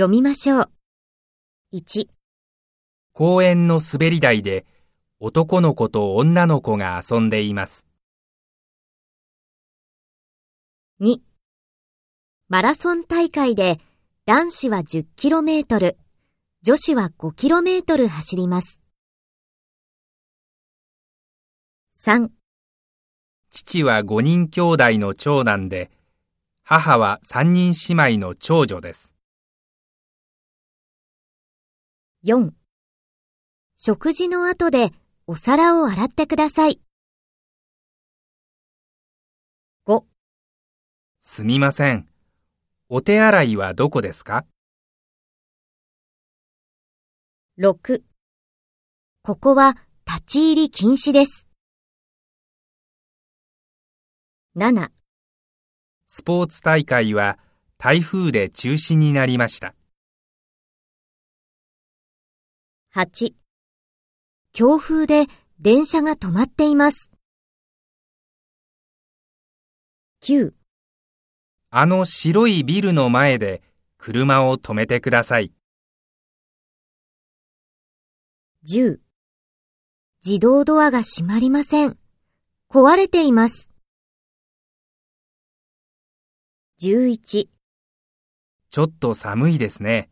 読みましょう。1、公園の滑り台で男の子と女の子が遊んでいます。2マラソン大会で男子は 10km、女子は 5km 走ります。3父は5人兄弟の長男で、母は3人姉妹の長女です。4食事の後でお皿を洗ってください。5すみません。お手洗いはどこですか？6ここは立ち入り禁止です。7スポーツ大会は台風で中止になりました。8強風で電車が止まっています。9あの白いビルの前で車を止めてください。10自動ドアが閉まりません。壊れています。11ちょっと寒いですね。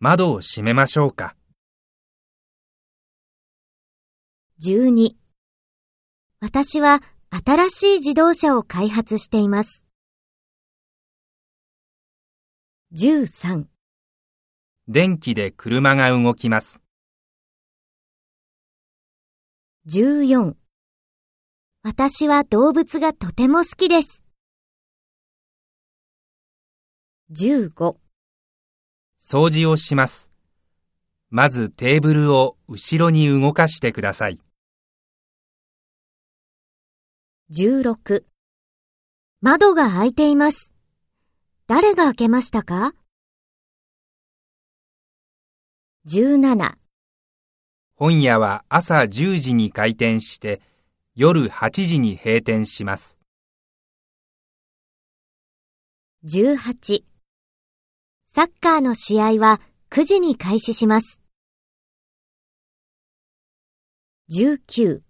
窓を閉めましょうか。12私は新しい自動車を開発しています。13電気で車が動きます。14私は動物がとても好きです。15掃除をします。まずテーブルを後ろに動かしてください。16窓が開いています。誰が開けましたか ?17 本屋は朝10時に開店して夜8時に閉店します。18サッカーの試合は9時に開始します。19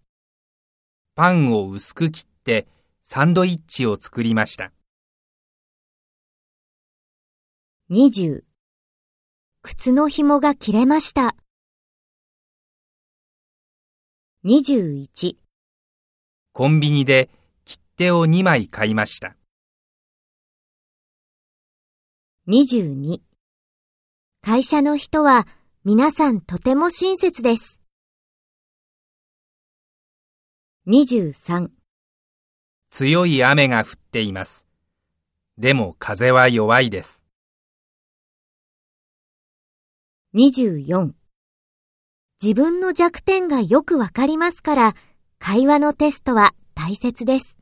パンを薄く切ってサンドイッチを作りました。20靴の紐が切れました。21コンビニで切手を2枚買いました。22会社の人は皆さんとても親切です。23強い雨が降っています。でも風は弱いです。24自分の弱点がよくわかりますから会話のテストは大切です。